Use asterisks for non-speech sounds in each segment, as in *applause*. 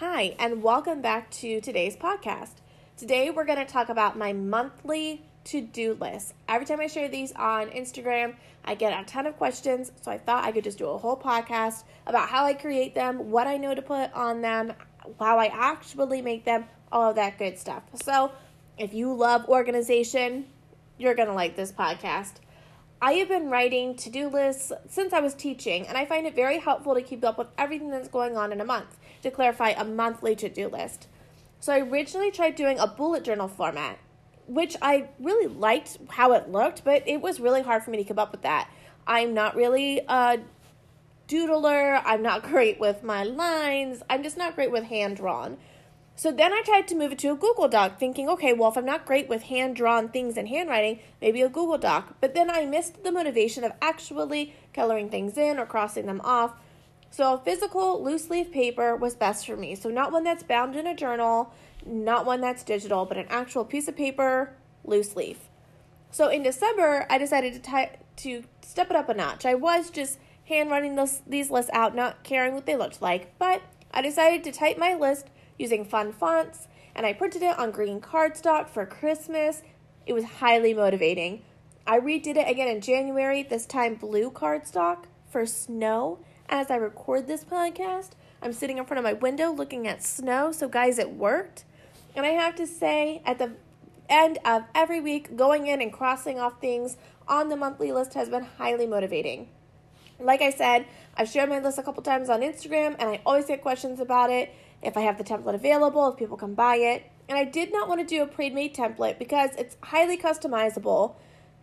Hi, and welcome back to today's podcast. Today, we're going to talk about my monthly to do list. Every time I share these on Instagram, I get a ton of questions. So I thought I could just do a whole podcast about how I create them, what I know to put on them, how I actually make them, all of that good stuff. So if you love organization, you're going to like this podcast. I have been writing to do lists since I was teaching, and I find it very helpful to keep up with everything that's going on in a month to clarify a monthly to do list. So I originally tried doing a bullet journal format, which I really liked how it looked, but it was really hard for me to keep up with that. I'm not really a doodler, I'm not *laughs* great with my lines, I'm just not great with hand drawn. So then I tried to move it to a Google Doc, thinking, okay, well, if I'm not great with hand drawn things and handwriting, maybe a Google Doc. But then I missed the motivation of actually coloring things in or crossing them off. So physical loose leaf paper was best for me. So not one that's bound in a journal, not one that's digital, but an actual piece of paper, loose leaf. So in December, I decided to ty- to step it up a notch. I was just handwriting those these lists out, not caring what they looked like, but I decided to type my list using fun fonts, and I printed it on green cardstock for Christmas. It was highly motivating. I redid it again in January, this time blue cardstock for snow. As I record this podcast, I'm sitting in front of my window looking at snow. So, guys, it worked. And I have to say, at the end of every week, going in and crossing off things on the monthly list has been highly motivating. Like I said, I've shared my list a couple times on Instagram, and I always get questions about it if I have the template available, if people can buy it. And I did not want to do a pre made template because it's highly customizable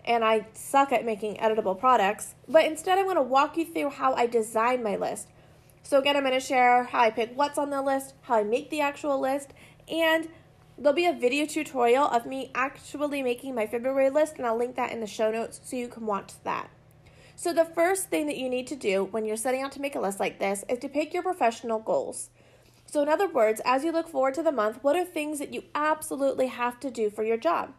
and I suck at making editable products. But instead, I'm going to walk you through how I design my list. So, again, I'm going to share how I pick what's on the list, how I make the actual list, and there'll be a video tutorial of me actually making my February list, and I'll link that in the show notes so you can watch that. So, the first thing that you need to do when you're setting out to make a list like this is to pick your professional goals. So, in other words, as you look forward to the month, what are things that you absolutely have to do for your job?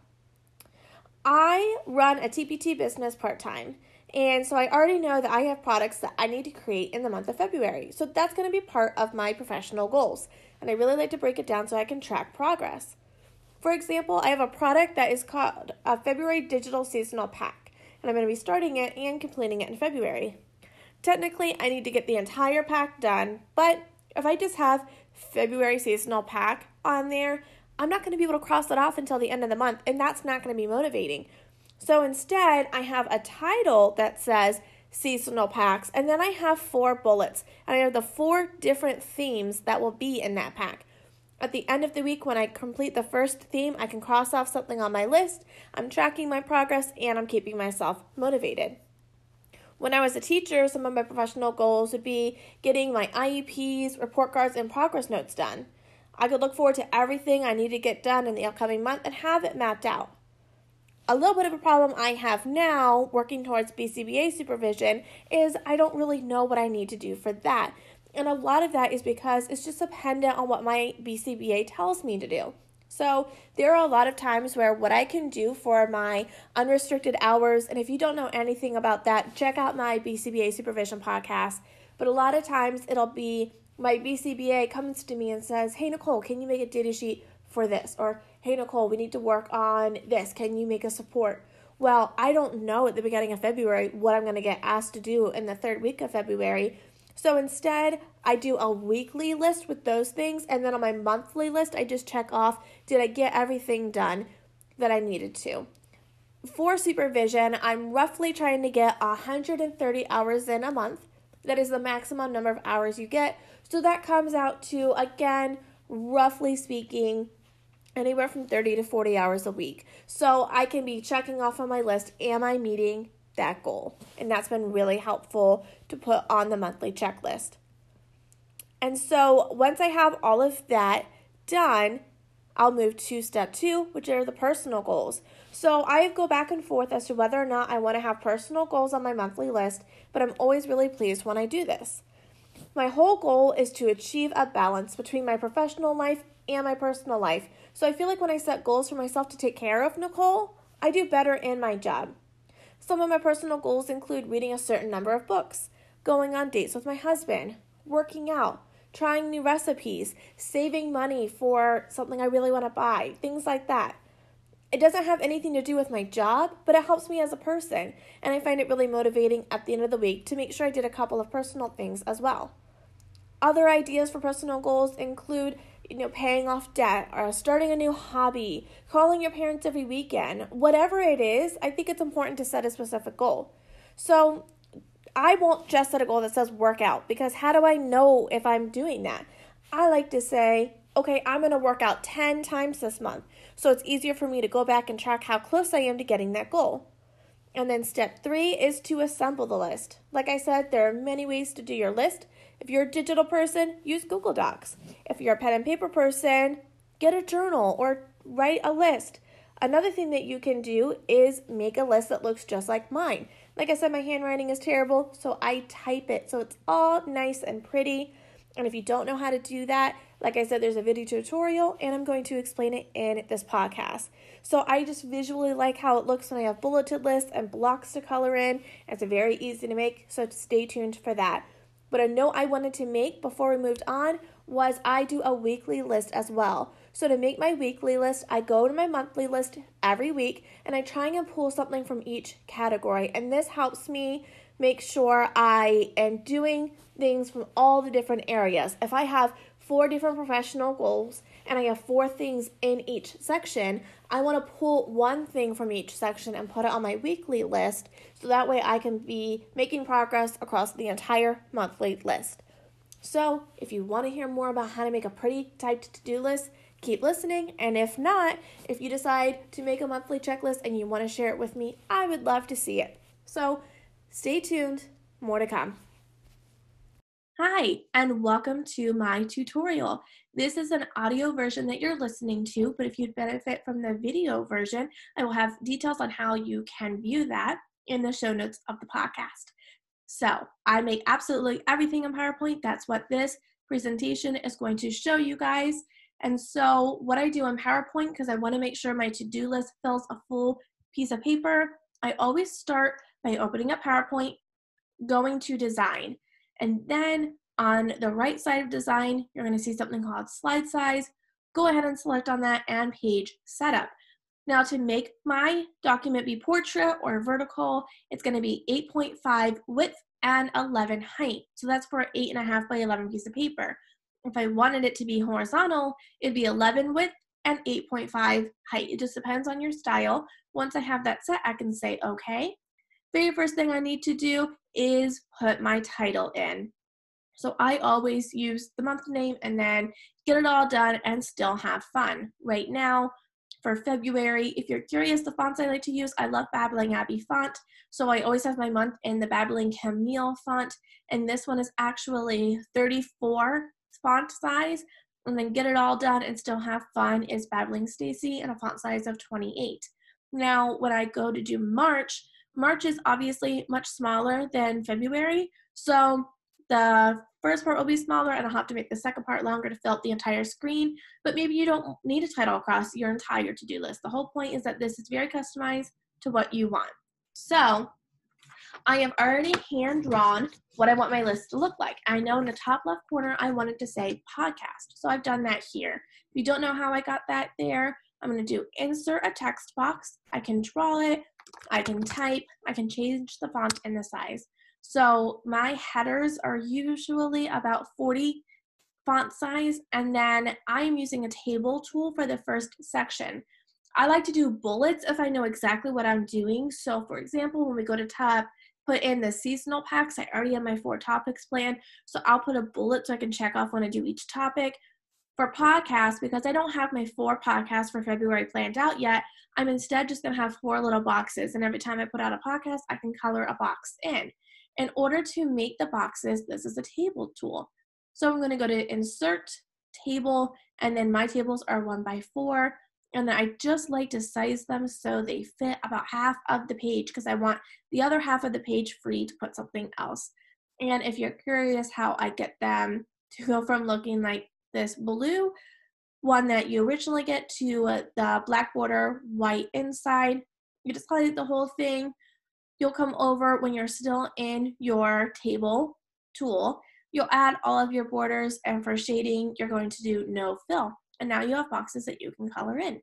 I run a TPT business part time, and so I already know that I have products that I need to create in the month of February. So, that's going to be part of my professional goals, and I really like to break it down so I can track progress. For example, I have a product that is called a February Digital Seasonal Pack, and I'm going to be starting it and completing it in February. Technically, I need to get the entire pack done, but if I just have February seasonal pack on there, I'm not going to be able to cross it off until the end of the month, and that's not going to be motivating. So instead, I have a title that says seasonal packs, and then I have four bullets, and I have the four different themes that will be in that pack. At the end of the week, when I complete the first theme, I can cross off something on my list. I'm tracking my progress and I'm keeping myself motivated. When I was a teacher, some of my professional goals would be getting my IEPs, report cards, and progress notes done. I could look forward to everything I need to get done in the upcoming month and have it mapped out. A little bit of a problem I have now working towards BCBA supervision is I don't really know what I need to do for that. And a lot of that is because it's just dependent on what my BCBA tells me to do. So there are a lot of times where what I can do for my unrestricted hours, and if you don't know anything about that, check out my BCBA supervision podcast. But a lot of times it'll be my BCBA comes to me and says, Hey, Nicole, can you make a data sheet for this? Or, Hey, Nicole, we need to work on this. Can you make a support? Well, I don't know at the beginning of February what I'm going to get asked to do in the third week of February. So instead, I do a weekly list with those things, and then on my monthly list, I just check off did I get everything done that I needed to. For supervision, I'm roughly trying to get 130 hours in a month. That is the maximum number of hours you get. So that comes out to, again, roughly speaking, anywhere from 30 to 40 hours a week. So I can be checking off on my list am I meeting that goal. And that's been really helpful to put on the monthly checklist. And so once I have all of that done, I'll move to step two, which are the personal goals. So I go back and forth as to whether or not I want to have personal goals on my monthly list, but I'm always really pleased when I do this. My whole goal is to achieve a balance between my professional life and my personal life. So I feel like when I set goals for myself to take care of Nicole, I do better in my job. Some of my personal goals include reading a certain number of books, going on dates with my husband, working out, trying new recipes, saving money for something I really want to buy, things like that. It doesn't have anything to do with my job, but it helps me as a person, and I find it really motivating at the end of the week to make sure I did a couple of personal things as well. Other ideas for personal goals include, you know, paying off debt or starting a new hobby, calling your parents every weekend. Whatever it is, I think it's important to set a specific goal. So, I won't just set a goal that says workout because how do I know if I'm doing that? I like to say, okay, I'm going to work out 10 times this month. So it's easier for me to go back and track how close I am to getting that goal. And then step three is to assemble the list. Like I said, there are many ways to do your list. If you're a digital person, use Google Docs. If you're a pen and paper person, get a journal or write a list. Another thing that you can do is make a list that looks just like mine. Like I said, my handwriting is terrible, so I type it so it's all nice and pretty. And if you don't know how to do that, like I said, there's a video tutorial and I'm going to explain it in this podcast. So I just visually like how it looks when I have bulleted lists and blocks to color in. It's very easy to make, so stay tuned for that. But a note I wanted to make before we moved on was I do a weekly list as well. So to make my weekly list, I go to my monthly list every week and I try and pull something from each category. And this helps me make sure I am doing things from all the different areas. If I have four different professional goals and I have four things in each section, I want to pull one thing from each section and put it on my weekly list so that way I can be making progress across the entire monthly list. So, if you want to hear more about how to make a pretty typed to do list, keep listening. And if not, if you decide to make a monthly checklist and you want to share it with me, I would love to see it. So, stay tuned, more to come. Hi, and welcome to my tutorial. This is an audio version that you're listening to, but if you'd benefit from the video version, I will have details on how you can view that in the show notes of the podcast. So I make absolutely everything in PowerPoint. That's what this presentation is going to show you guys. And so what I do in PowerPoint, because I want to make sure my to-do list fills a full piece of paper, I always start by opening up PowerPoint, going to design. And then on the right side of design, you're going to see something called slide size. Go ahead and select on that and page setup. Now to make my document be portrait or vertical, it's going to be 8.5 width and 11 height. So that's for 8.5 by 11 piece of paper. If I wanted it to be horizontal, it'd be 11 width and 8.5 height. It just depends on your style. Once I have that set, I can say okay. Very first thing I need to do is put my title in. So I always use the month name and then get it all done and still have fun. Right now, for February, if you're curious, the fonts I like to use, I love Babbling Abbey font. So I always have my month in the Babbling Camille font. And this one is actually 34 font size. And then get it all done and still have fun is Babbling Stacy and a font size of 28. Now, when I go to do March, March is obviously much smaller than February. So the first part will be smaller and I'll have to make the second part longer to fill out the entire screen. But maybe you don't need a title across your entire to-do list. The whole point is that this is very customized to what you want. So I have already hand drawn what I want my list to look like. I know in the top left corner, I wanted to say podcast. So I've done that here. If you don't know how I got that there, I'm going to do insert a text box. I can draw it. I can type, I can change the font and the size. So my headers are usually about 40 font size, and then I'm using a table tool for the first section. I like to do bullets if I know exactly what I'm doing. So for example, when we go to tab, put in the seasonal packs, I already have my four topics planned. So I'll put a bullet so I can check off when I do each topic. For podcasts, because I don't have my four podcasts for February planned out yet, I'm instead just gonna have four little boxes. And every time I put out a podcast, I can color a box in. In order to make the boxes, this is a table tool. So I'm gonna go to insert table, and then my tables are one by four. And then I just like to size them so they fit about half of the page because I want the other half of the page free to put something else. And if you're curious how I get them to go from looking like this blue one that you originally get to uh, the black border, white inside. You just highlight the whole thing. You'll come over when you're still in your table tool. you'll add all of your borders and for shading, you're going to do no fill. And now you have boxes that you can color in.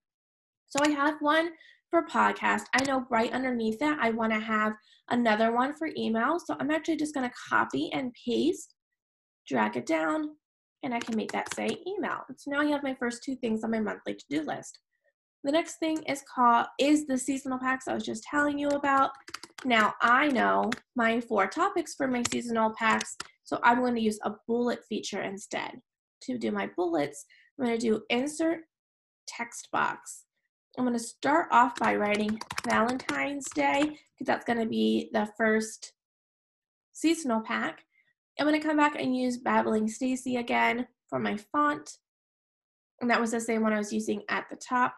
So I have one for podcast. I know right underneath that I want to have another one for email. So I'm actually just going to copy and paste, drag it down, and I can make that say email. So now I have my first two things on my monthly to-do list. The next thing is called is the seasonal packs I was just telling you about. Now I know my four topics for my seasonal packs, so I'm going to use a bullet feature instead. To do my bullets, I'm going to do insert text box. I'm going to start off by writing Valentine's Day because that's going to be the first seasonal pack. I'm going to come back and use Babbling Stacy again for my font. And that was the same one I was using at the top.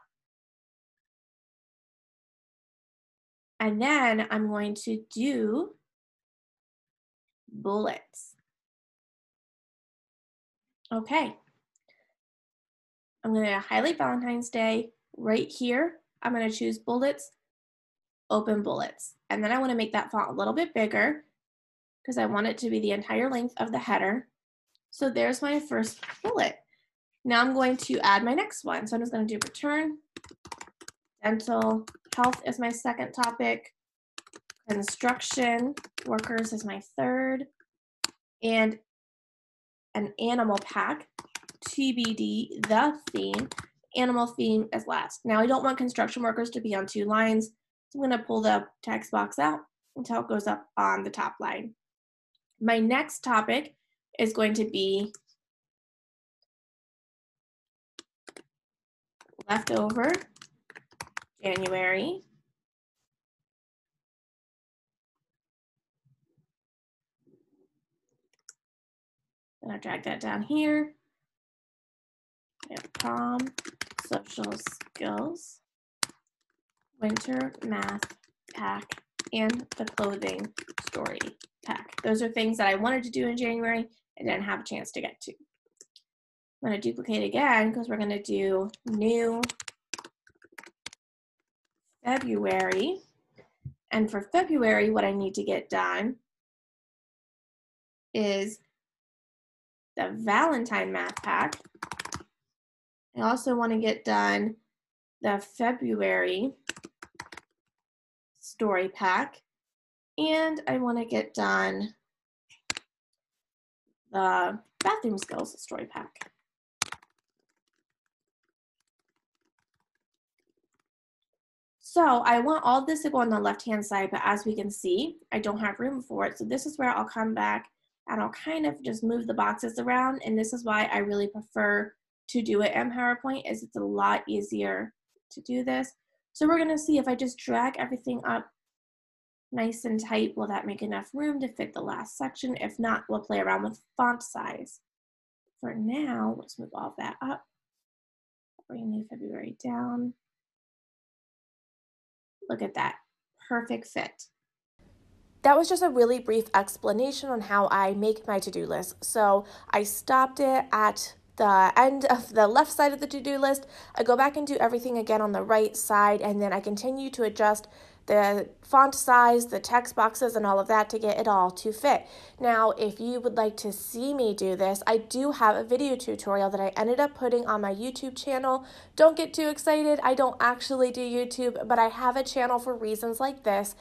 And then I'm going to do bullets. Okay. I'm going to highlight Valentine's Day right here. I'm going to choose bullets, open bullets. And then I want to make that font a little bit bigger because I want it to be the entire length of the header. So there's my first bullet. Now I'm going to add my next one. So I'm just going to do return dental health is my second topic, construction workers is my third, and an animal pack, TBD, the theme, animal theme is last. Now I don't want construction workers to be on two lines, so I'm gonna pull the text box out until it goes up on the top line. My next topic is going to be leftover January. Then I drag that down here. We have prom, social skills, winter math pack, and the clothing story pack. Those are things that I wanted to do in January and didn't have a chance to get to. I'm going to duplicate again because we're going to do new February. And for February, what I need to get done is the Valentine math pack. I also want to get done the February story pack. And I want to get done the bathroom skills story pack. So I want all this to go on the left-hand side, but as we can see, I don't have room for it. So this is where I'll come back and I'll kind of just move the boxes around. And this is why I really prefer to do it in PowerPoint is it's a lot easier to do this. So we're gonna see if I just drag everything up nice and tight, will that make enough room to fit the last section? If not, we'll play around with font size. For now, let's move all that up. Bring February down. Look at that. Perfect fit. That was just a really brief explanation on how I make my to do list. So I stopped it at the end of the left side of the to do list. I go back and do everything again on the right side, and then I continue to adjust the font size, the text boxes, and all of that to get it all to fit. Now, if you would like to see me do this, I do have a video tutorial that I ended up putting on my YouTube channel. Don't get too excited, I don't actually do YouTube, but I have a channel for reasons like this.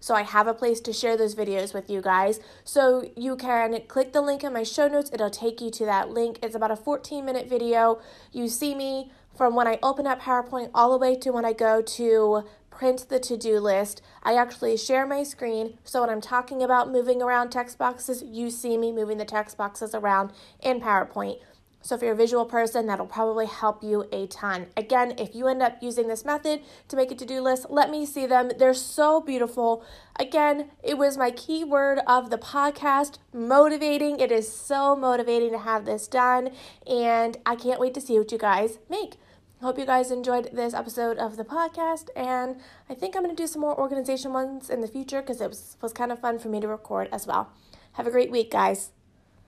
So I have a place to share those videos with you guys. So you can click the link in my show notes. It'll take you to that link. It's about a 14 minute video. You see me from when I open up PowerPoint all the way to when I go to print the to do list. I actually share my screen, so when I'm talking about moving around text boxes, you see me moving the text boxes around in PowerPoint. So, if you're a visual person, that'll probably help you a ton. Again, if you end up using this method to make a to do list, let me see them. They're so beautiful. Again, it was my key word of the podcast motivating. It is so motivating to have this done, and I can't wait to see what you guys make. Hope you guys enjoyed this episode of the podcast, and I think I'm going to do some more organization ones in the future because it was, was kind of fun for me to record as well. Have a great week, guys.